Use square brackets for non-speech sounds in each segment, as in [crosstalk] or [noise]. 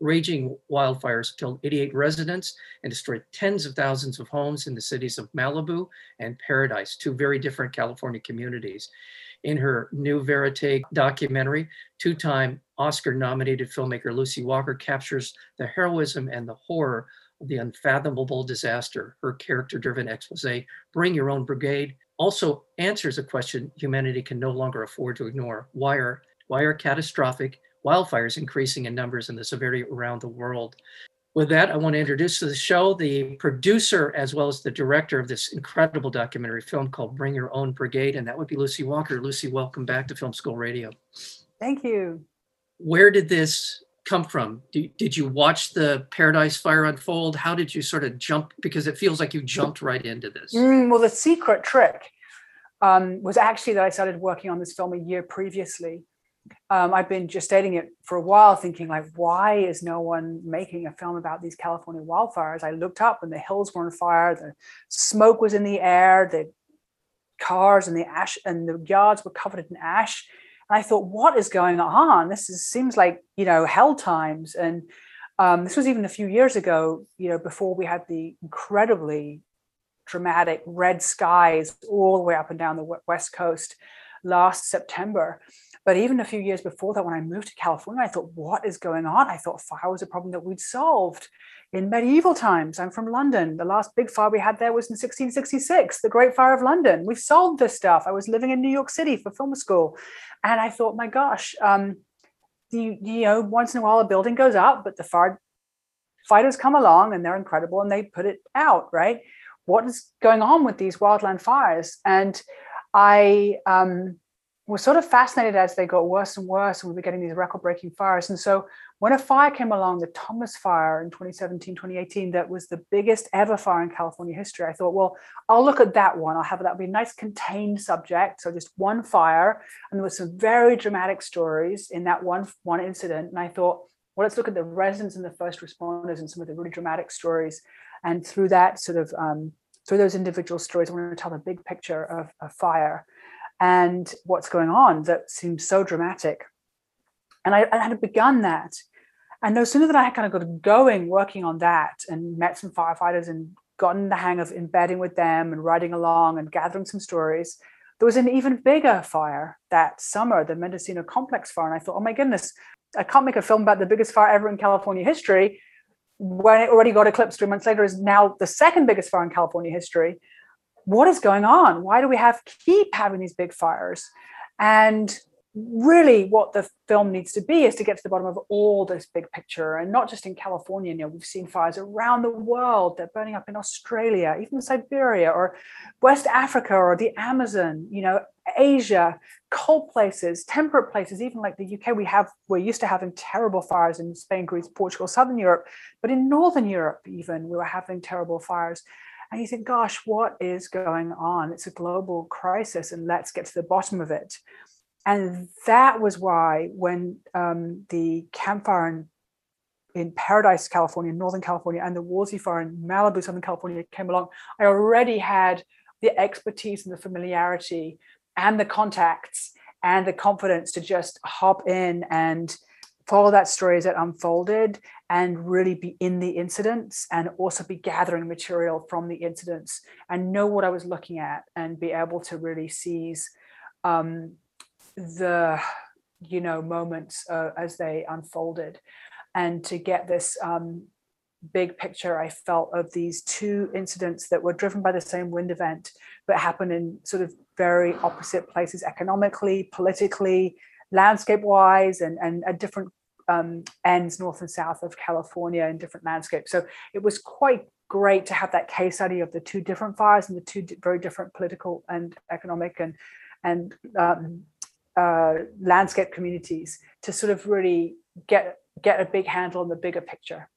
raging wildfires killed 88 residents and destroyed tens of thousands of homes in the cities of Malibu and Paradise, two very different California communities. In her new Verite documentary, two time Oscar nominated filmmaker Lucy Walker captures the heroism and the horror of the unfathomable disaster. Her character driven expose, Bring Your Own Brigade, also answers a question humanity can no longer afford to ignore. Why are, why are catastrophic wildfires increasing in numbers and the severity around the world. With that, I want to introduce to the show the producer as well as the director of this incredible documentary film called Bring Your Own Brigade, and that would be Lucy Walker. Lucy, welcome back to Film School Radio. Thank you. Where did this come from? Did, you watch the Paradise Fire unfold? How did you sort of jump? Because it feels like you jumped right into this. Mm, well, the secret trick um, was actually that I started working on this film a year previously um, I've been gestating it for a while, thinking like, why is no one making a film about these California wildfires? I looked up and the hills were on fire, the smoke was in the air, the cars and the ash and the yards were covered in ash. And I thought, what is going on? This is, seems like you know hell times. And um, this was even a few years ago, you know, before we had the incredibly dramatic red skies all the way up and down the west coast last September. But even a few years before that, when I moved to California, I thought, what is going on? I thought fire was a problem that we'd solved in medieval times. I'm from London. The last big fire we had there was in 1666, the Great Fire of London. We've solved this stuff. I was living in New York City for film school. And I thought, my gosh, um, you, you know, once in a while a building goes up, but the fire fighters come along and they're incredible and they put it out, right? What is going on with these wildland fires? And I um, was sort of fascinated as they got worse and worse, and we were getting these record breaking fires. And so when a fire came along, the Thomas Fire in 2017, 2018, that was the biggest ever fire in California history, I thought, well, I'll look at that one. I'll have that be a nice contained subject. So just one fire. And there were some very dramatic stories in that one, one incident. And I thought, well, let's look at the residents and the first responders and some of the really dramatic stories. And through that sort of, um, through those individual stories, I want to tell the big picture of a fire and what's going on that seems so dramatic. And I, I had begun that. And no sooner than I had kind of got going working on that and met some firefighters and gotten the hang of embedding with them and riding along and gathering some stories, there was an even bigger fire that summer, the Mendocino Complex fire. And I thought, oh my goodness, I can't make a film about the biggest fire ever in California history when it already got eclipsed three months later is now the second biggest fire in California history what is going on? Why do we have keep having these big fires? And really what the film needs to be is to get to the bottom of all this big picture and not just in california you know we've seen fires around the world they're burning up in australia even siberia or west africa or the amazon you know asia cold places temperate places even like the uk we have we're used to having terrible fires in spain greece portugal southern europe but in northern europe even we were having terrible fires and you think, gosh, what is going on? It's a global crisis, and let's get to the bottom of it. And that was why, when um, the Camp Fire in, in Paradise, California, Northern California, and the Woolsey Fire in Malibu, Southern California came along, I already had the expertise and the familiarity and the contacts and the confidence to just hop in and follow that story as it unfolded and really be in the incidents and also be gathering material from the incidents and know what I was looking at and be able to really seize um, the you know moments uh, as they unfolded. And to get this um, big picture I felt of these two incidents that were driven by the same wind event but happened in sort of very opposite places economically politically landscape wise and, and at different um, ends north and south of California in different landscapes. So it was quite great to have that case study of the two different fires and the two very different political and economic and and um, uh, landscape communities to sort of really get get a big handle on the bigger picture.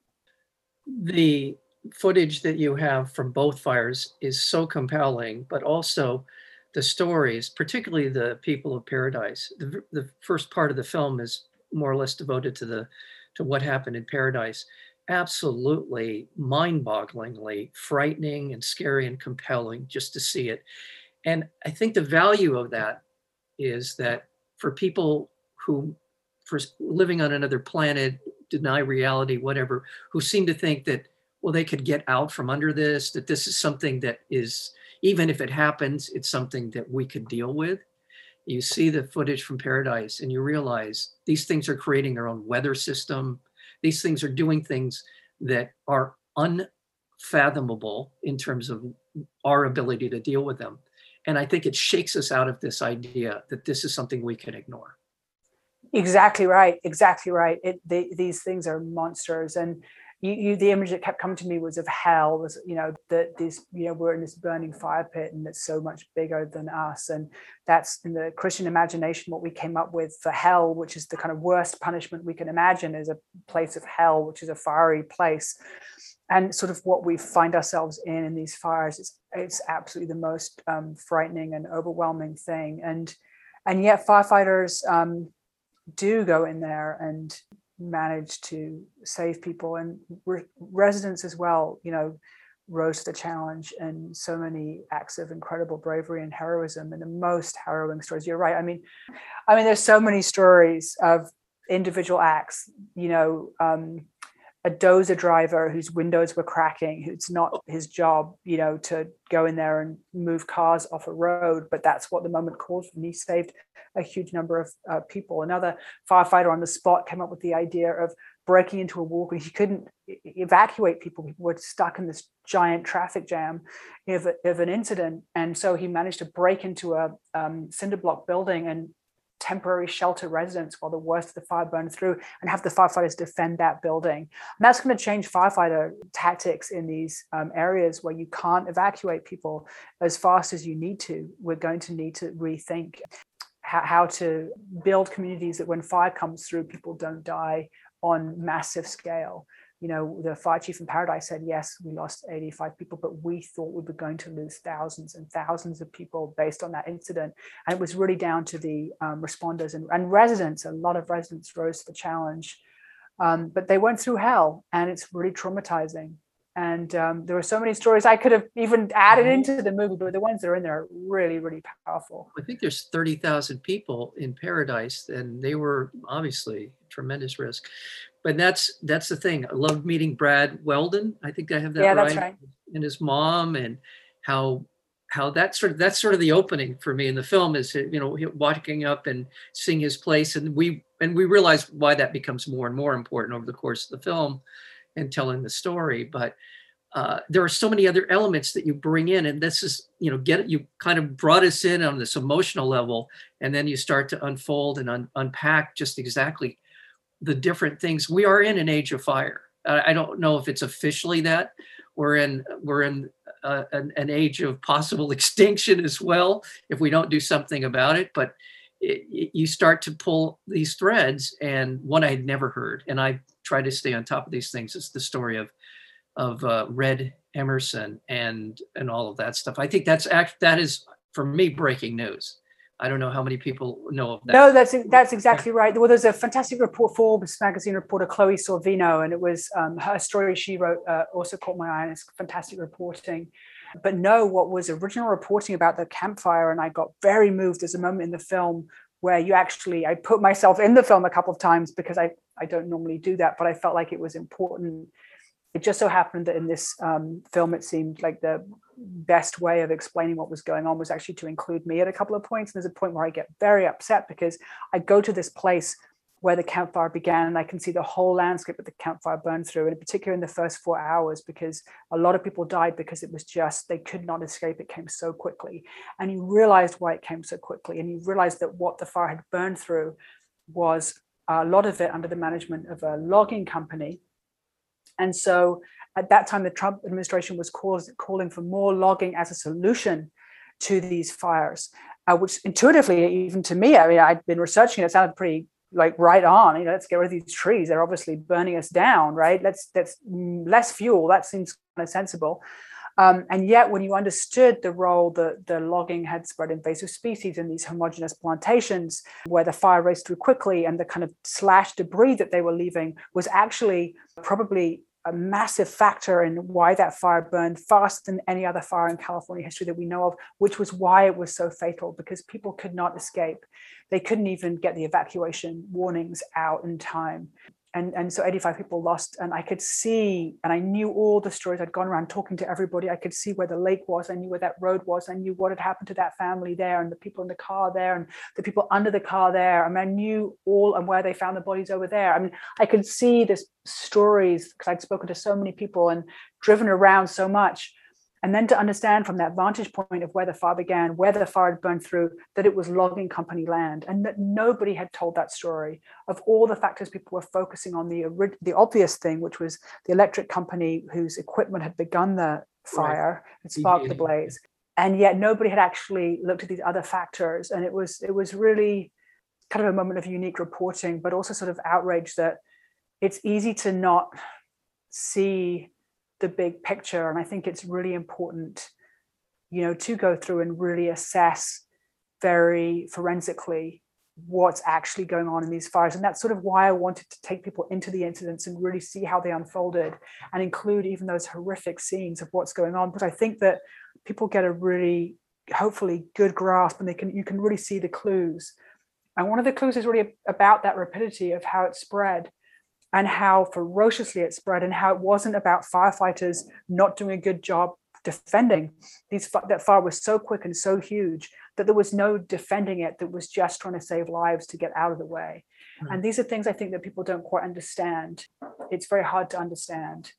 The footage that you have from both fires is so compelling, but also the stories, particularly the people of paradise. The, the first part of the film is more or less devoted to the to what happened in paradise. Absolutely mind-bogglingly frightening and scary and compelling just to see it. And I think the value of that is that for people who for living on another planet, deny reality, whatever, who seem to think that well they could get out from under this, that this is something that is even if it happens, it's something that we could deal with. You see the footage from Paradise and you realize these things are creating their own weather system. These things are doing things that are unfathomable in terms of our ability to deal with them. And I think it shakes us out of this idea that this is something we can ignore. Exactly right. Exactly right. It, they, these things are monsters. And you, you, the image that kept coming to me was of hell was you know that this you know we're in this burning fire pit and it's so much bigger than us. And that's in the christian imagination what we came up with for hell which is the kind of worst punishment we can imagine is a place of hell which is a fiery place. And sort of what we find ourselves in in these fires it's it's absolutely the most um, frightening and overwhelming thing. And and yet firefighters um, do go in there and managed to save people and re- residents as well you know rose to the challenge and so many acts of incredible bravery and heroism and the most harrowing stories. You're right. I mean i mean there's so many stories of individual acts you know um, a dozer driver whose windows were cracking who's not his job you know to go in there and move cars off a road but that's what the moment called for and he saved a huge number of uh, people. Another firefighter on the spot came up with the idea of breaking into a walk he couldn't evacuate people people were stuck in this giant traffic jam of, of an incident. And so he managed to break into a um, cinder block building and temporary shelter residents while the worst of the fire burned through and have the firefighters defend that building. And that's going to change firefighter tactics in these um, areas where you can't evacuate people as fast as you need to. We're going to need to rethink how, how to build communities that when fire comes through, people don't die on massive scale you know, the fire chief in Paradise said, yes, we lost 85 people, but we thought we were going to lose thousands and thousands of people based on that incident. And it was really down to the um, responders and, and, residents. A lot of residents rose to the challenge, um, but they went through hell and it's really traumatizing. And um, there were so many stories I could have even added mm-hmm. into the movie, but the ones that are in there are really, really powerful. I think there's 30,000 people in Paradise, and they were obviously tremendous risk but that's that's the thing. I love meeting Brad Weldon. I think I have that yeah, right. That's right. And his mom and how how that sort of that's sort of the opening for me in the film is you know walking up and seeing his place and we and we realize why that becomes more and more important over the course of the film and telling the story but uh, there are so many other elements that you bring in and this is you know get you kind of brought us in on this emotional level and then you start to unfold and un- unpack just exactly the different things. We are in an age of fire. I don't know if it's officially that. We're in we're in uh, an, an, age of possible [laughs] extinction as well if we don't do something about it. But it, it, you start to pull these threads, and one I had never heard, and I try to stay on top of these things. It's the story of of uh, Red Emmerson and and all of that stuff. I think that's act that is for me breaking news. I don't know how many people know of that. No, that's that's exactly right. Well, there's a fantastic report, Forbes magazine reporter Chloe Sorvino, and it was um, her story she wrote uh, also caught my eye. And it's fantastic reporting. But no, what was original reporting about the Camp Fire, and I got very moved. There's a moment in the film where you actually, I put myself in the film a couple of times because I I don't normally do that, but I felt like it was important it just so happened that in this um, film, it seemed like the best way of explaining what was going on was actually to include me at a couple of points. And there's a point where I get very upset because I go to this place where the Camp Fire began and I can see the whole landscape that the Camp Fire burned through, and in particular in the first four hours, because a lot of people died because it was just, they could not escape. It came so quickly. And you realized why it came so quickly. And you realized that what the fire had burned through was a lot of it under the management of a logging company and so at that time, the Trump administration was calling for more logging as a solution to these fires, uh, which intuitively, even to me, I mean, I'd been researching it, it sounded pretty like right on. You know, let's get rid of these trees. They're obviously burning us down, right? Let's mm, less fuel. That seems kind of sensible. Um, and yet, when you understood the role that the logging had spread invasive species in these homogenous plantations, where the fire raced through quickly and the kind of slash debris that they were leaving was actually probably a massive factor in why that fire burned faster than any other fire in California history that we know of, which was why it was so fatal because people could not escape. They couldn't even get the evacuation warnings out in time and and so 85 people lost and i could see and i knew all the stories i'd gone around talking to everybody. I could see where the lake was i knew where that road was i knew what had happened to that family there and the people in the car there and the people under the car there. I mean i knew all and where they found the bodies over there. I mean i could see this stories because i'd spoken to so many people and driven around so much and then to understand from that vantage point of where the fire began, where the fire had burned through, that it was logging company land, and that nobody had told that story of all the factors people were focusing on the the obvious thing, which was the electric company whose equipment had begun the fire right. and sparked the blaze, and yet nobody had actually looked at these other factors, and it was it was really kind of a moment of unique reporting, but also sort of outrage that it's easy to not see the big picture. And I think it's really important, you know, to go through and really assess very forensically what's actually going on in these fires. And that's sort of why I wanted to take people into the incidents and really see how they unfolded and include even those horrific scenes of what's going on. Because I think that people get a really hopefully good grasp and they can you can really see the clues. And one of the clues is really about that rapidity of how it spread and how ferociously it spread and how it wasn't about firefighters not doing a good job defending. These that fire was so quick and so huge that there was no defending it that was just trying to save lives to get out of the way. Mm-hmm. and these are things i think that people don't quite understand. It's very hard to understand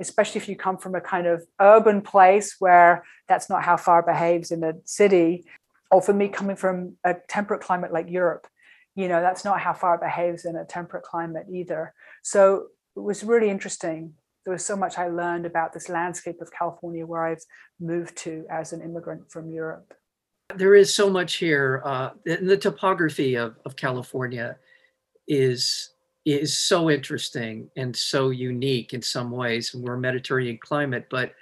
especially if you come from a kind of urban place where that's not how fire behaves in a city. Or for me coming from a temperate climate like europe you know that's not how fire behaves in a temperate climate either. So it was really interesting. There was so much i learned about this landscape of california where i've moved to as an immigrant from europe. There is so much here uh, the topography of, of california is is so interesting and so unique in some ways And we're a mediterranean climate but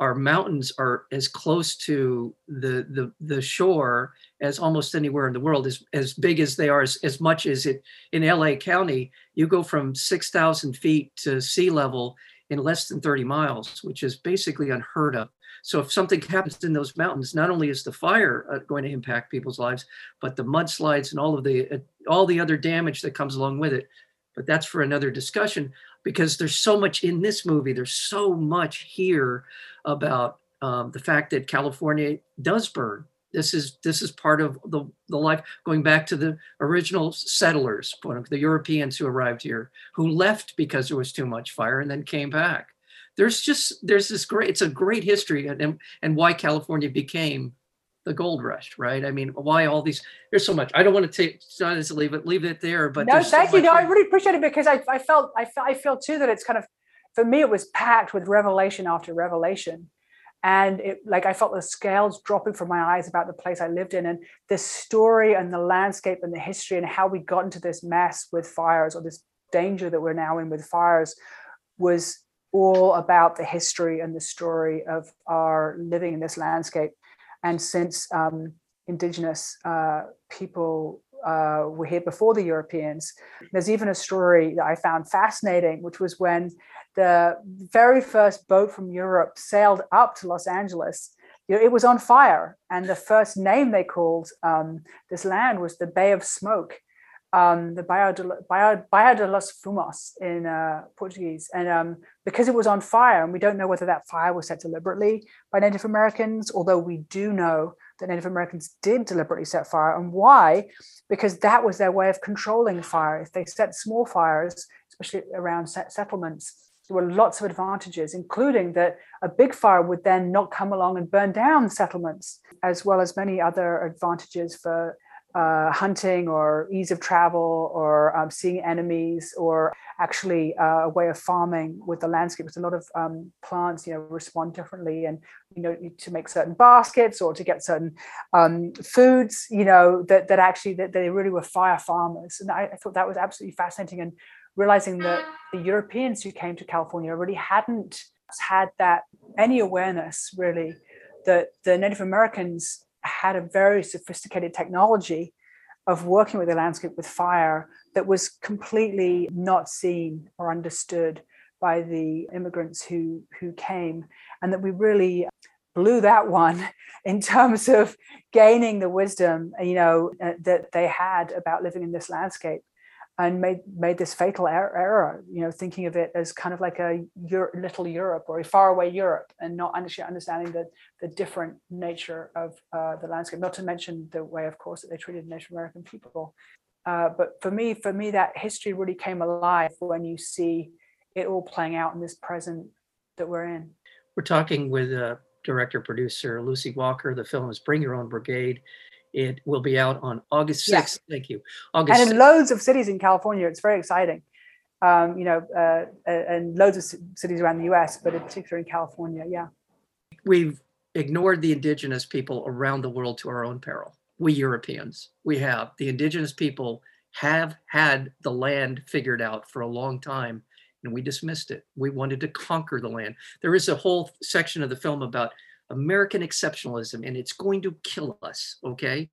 our mountains are as close to the the, the shore as almost anywhere in the world as, as big as they are as, as much as it in la county you go from 6000 feet to sea level in less than 30 miles which is basically unheard of. So if something happens in those mountains not only is the fire uh, going to impact people's lives but the mudslides and all of the uh, all the other damage that comes along with it. But that's for another discussion because there's so much in this movie. There's so much here about um, the fact that California does burn. This is this is part of the, the life going back to the original settlers, the Europeans who arrived here, who left because there was too much fire and then came back. There's just there's this great it's a great history and and why California became the gold rush, right? I mean, why all these? There's so much. I don't want to take not to leave it leave it there, but no, thank so you. No, I really appreciate it because I, I felt I felt I feel too that it's kind of for me it was packed with revelation after revelation, and it like I felt the scales dropping from my eyes about the place I lived in and the story and the landscape and the history and how we got into this mess with fires or this danger that we're now in with fires was all about the history and the story of our living in this landscape and since um, indigenous uh, people uh, were here before the Europeans, there's even a story that I found fascinating, which was when the very first boat from Europe sailed up to Los Angeles. You know, it was on fire, and the first name they called um, this land was the Bay of Smoke um, the Baía de, de los Fumos in uh, Portuguese. And um, because it was on fire, and we don't know whether that fire was set deliberately by Native Americans, although we do know that Native Americans did deliberately set fire. And why? Because that was their way of controlling fire. If they set small fires, especially around settlements, there were lots of advantages, including that a big fire would then not come along and burn down settlements, as well as many other advantages for uh, hunting or ease of travel or um, seeing enemies or actually uh, a way of farming with the landscape. There's a lot of um, plants, you know, respond differently and, you know, to make certain baskets or to get certain um, foods, you know, that, that actually that they really were fire farmers. And I, I thought that was absolutely fascinating and realizing that the Europeans who came to California really hadn't had that any awareness really that the Native Americans had a very sophisticated technology of working with the landscape with fire that was completely not seen or understood by the immigrants who who came and that we really blew that one [laughs] in terms of gaining the wisdom you know uh, that they had about living in this landscape and made made this fatal er-, error you know thinking of it as kind of like a Euro- little europe or a faraway europe and not actually understanding the the different nature of uh, the landscape not to mention the way of course that they treated native american people uh, but for me for me that history really came alive when you see it all playing out in this present that we're in We're talking with uh, director producer Lucy Walker. The film is Bring Your Own Brigade. It will be out on August Yeah. 6th. Thank you. August and in 6th. loads of cities in California. It's very exciting. Um, you know, uh, and loads of cities around the U.S., but in particular in California. Yeah, We've ignored the indigenous people around the world to our own peril. We Europeans, we have. The indigenous people have had the land figured out for a long time and we dismissed it. We wanted to conquer the land. There is a whole section of the film about American exceptionalism and it's going to kill us, okay?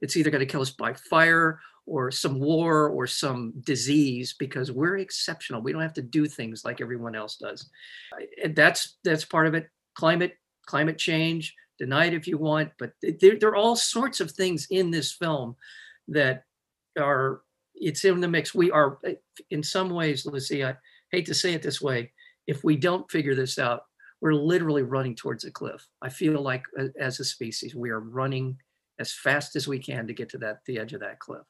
It's either going to kill us by fire or some war or some disease because we're exceptional. We don't have to do things like everyone else does. And that's that's part of it. Climate climate change, deny it if you want, but there, there are all sorts of things in this film that are it's in the mix. We are eh, in some ways, Lucy, I hate to say it this way, if we don't figure this out, we're literally running towards a cliff. I feel like uh, as a species, we are running as fast as we can to get to that the edge of that cliff.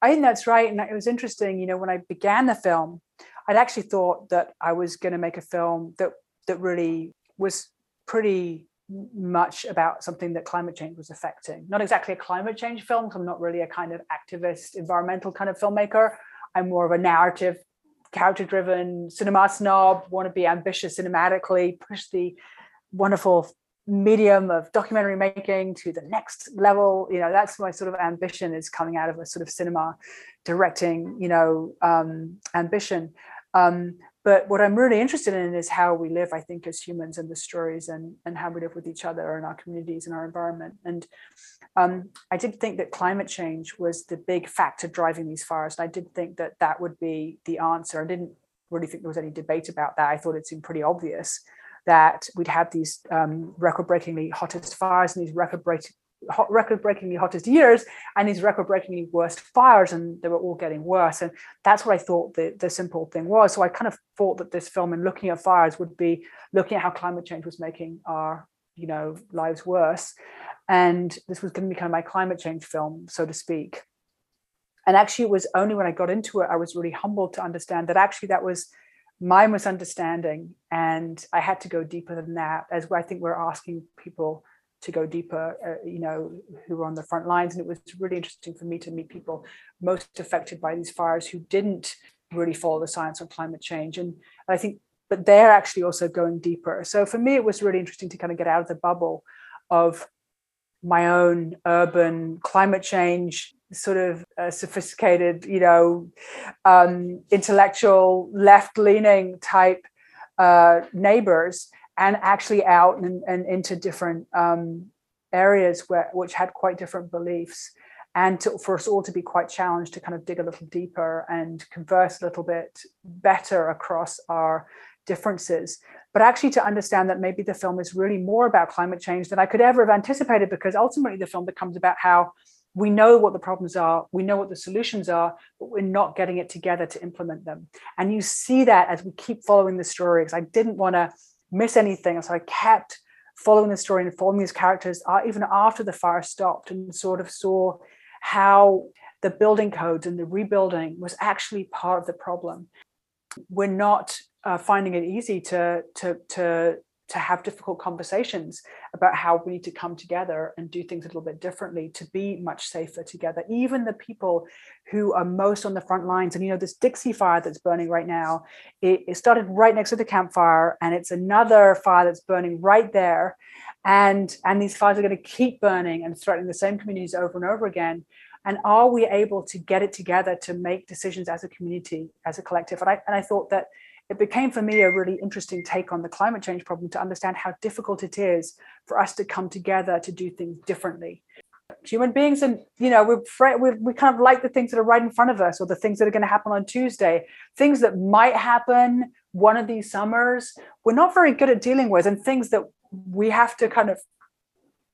I think that's right. And it was interesting. You know, when I began the film, I'd actually thought that I was going to make a film that that really was pretty much about something that climate change was affecting. Not exactly a climate change film, I'm not really a kind of activist, environmental kind of filmmaker. I'm more of a narrative, character driven cinema snob, want to be ambitious cinematically, push the wonderful medium of documentary making to the next level. You know, that's my sort of ambition is coming out of a sort of cinema directing, you know, um, ambition. Um, but what I'm really interested in is how we live, I think, as humans and the stories and, and how we live with each other and our communities and our environment. And um, I did think that climate change was the big factor driving these fires. And I did think that that would be the answer. I didn't really think there was any debate about that. I thought it seemed pretty obvious that we'd have these um, record-breakingly hottest fires and these record-breaking record-breakingly hottest years and these record-breakingly worst fires and they were all getting worse. And that's what i thought the, the simple thing was. So i kind of thought that this film and looking at fires would be looking at how climate change was making our you know lives worse. And this was going to be kind of my climate change film so to speak. And actually it was only when i got into it i was really humbled to understand that actually that was my misunderstanding and i had to go deeper than that as i think we're asking people to go deeper uh, you know who were on the front lines. And it was really interesting for me to meet people most affected by these fires who didn't really follow the science on climate change. And i think but they're actually also going deeper. So for me it was really interesting to kind of get out of the bubble of my own urban climate change sort of uh, sophisticated you know um, intellectual left-leaning type uh, neighbors and actually out and, and into different um, areas where which had quite different beliefs. And to, for us all to be quite challenged to kind of dig a little deeper and converse a little bit better across our differences. But actually to understand that maybe the film is really more about climate change than i could ever have anticipated because ultimately the film becomes about how we know what the problems are we know what the solutions are but we're not getting it together to implement them. And you see that as we keep following the story because i didn't want to miss anything. So i kept following the story and following these characters uh, even after the fire stopped and sort of saw how the building codes and the rebuilding was actually part of the problem. We're not uh, finding it easy to to to to have difficult conversations about how we need to come together and do things a little bit differently to be much safer together. Even the people who are most on the front lines, and you know, this Dixie fire that's burning right now, it, it started right next to the Camp Fire, and it's another fire that's burning right there. And, and these fires are going to keep burning and threatening the same communities over and over again. And are we able to get it together to make decisions as a community, as a collective? And I, and I thought that it became for me a really interesting take on the climate change problem to understand how difficult it is for us to come together to do things differently. Human beings and you know we're we, we kind of like the things that are right in front of us or the things that are going to happen on tuesday. Things that might happen one of these summers we're not very good at dealing with and things that we have to kind of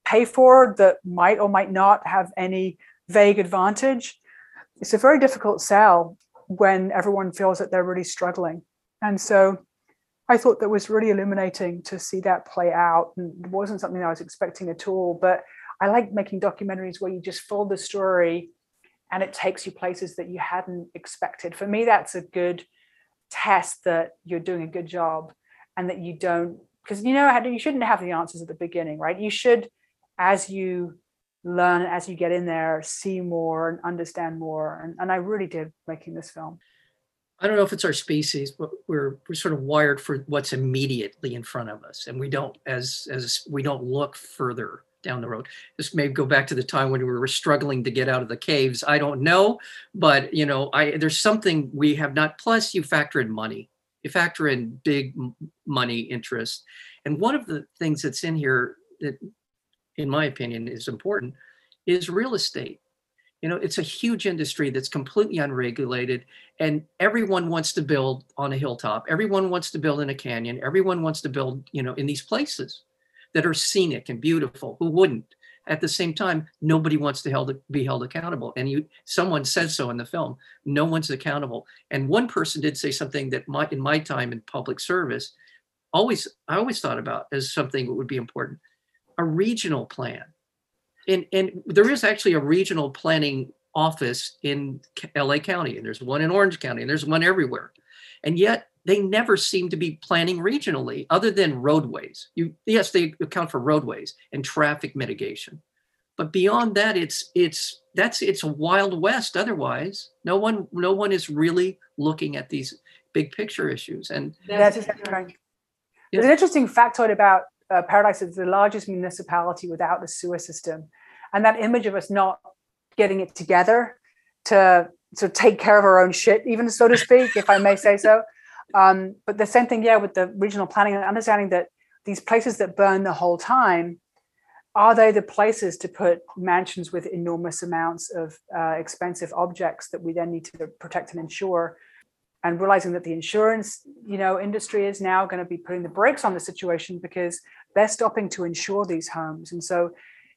pay for that might or might not have any vague advantage. It's a very difficult sell when everyone feels that they're really struggling and so I thought that was really illuminating to see that play out. And it wasn't something I was expecting at all. But I like making documentaries where you just follow the story and it takes you places that you hadn't expected. For me, that's a good test that you're doing a good job and that you don't, because you know, you shouldn't have the answers at the beginning, right? You should, as you learn, as you get in there, see more and understand more. And, and I really did making this film. I don't know if it's our species, but we're we're sort of wired for what's immediately in front of us, and we don't as as we don't look further down the road. This may go back to the time when we were struggling to get out of the caves. I don't know, but you know, I there's something we have not. Plus, you factor in money. You factor in big money interest, and one of the things that's in here that, in my opinion, is important is real estate. You know, it's a huge industry that's completely unregulated, and everyone wants to build on a hilltop. Everyone wants to build in a canyon. Everyone wants to build, you know, in these places that are scenic and beautiful. Who wouldn't? At the same time, nobody wants to held, be held accountable. And you, someone says so in the film. No one's accountable. And one person did say something that my, in my time in public service, always I always thought about as something that would be important. A regional plan. And, and there is actually a regional planning office in LA County, and there's one in Orange County, and there's one everywhere. And yet they never seem to be planning regionally other than roadways. You yes, they account for roadways and traffic mitigation. But beyond that, it's it's that's it's a wild west otherwise. No one no one is really looking at these big picture issues. And that's exactly right. There's an interesting factoid about uh, Paradise is the largest municipality without a sewer system. And that image of us not getting it together to to take care of our own shit, even so to speak, if I may say so, [laughs] um, but the same thing, yeah, with the regional planning and understanding that these places that burn the whole time, are they the places to put mansions with enormous amounts of uh, expensive objects that we then need to protect and insure? And realizing that the insurance, you know, industry is now going to be putting the brakes on the situation because they're stopping to insure these homes, and so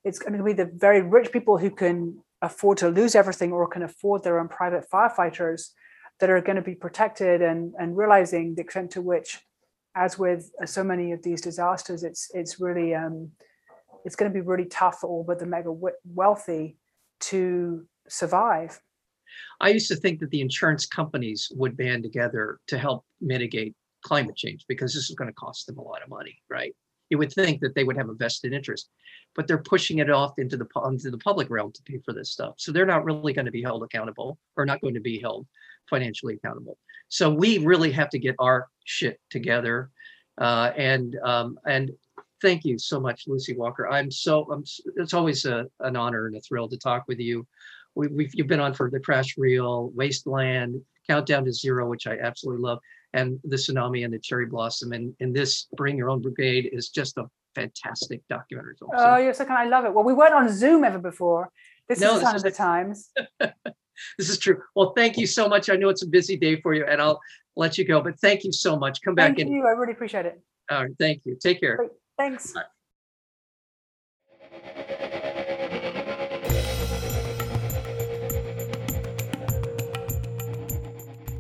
it's going to be the very rich people who can afford to lose everything or can afford their own private firefighters that are going to be protected and, and realizing the extent to which, as with so many of these disasters, it's it's really um, it's going to be really tough for all but the mega wealthy to survive. I used to think that the insurance companies would band together to help mitigate climate change because this is going to cost them a lot of money, right? You would think that they would have a vested interest, but they're pushing it off into the into the public realm to pay for this stuff. So they're not really going to be held accountable or not going to be held financially accountable. So we really have to get our shit together. Uh, and um, and thank you so much, Lucy Walker. I'm so I'm, it's always a, an honor and a thrill to talk with you. We, we've you've been on for the Crash Reel, Waste Land, Countdown to Zero, which I absolutely love, and the Tsunami and the Cherry Blossom. And and this Bring Your Own Brigade is just a fantastic documentary. Also. Oh, you're so kind. I love it. Well, we weren't on Zoom ever before. This no, is one of the times. [laughs] this is true. Well, thank you so much. I know it's a busy day for you, and I'll let you go. But thank you so much. Come back thank in. you. I really appreciate it. All right. Thank you. Take care. Great. Thanks.